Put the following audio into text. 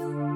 you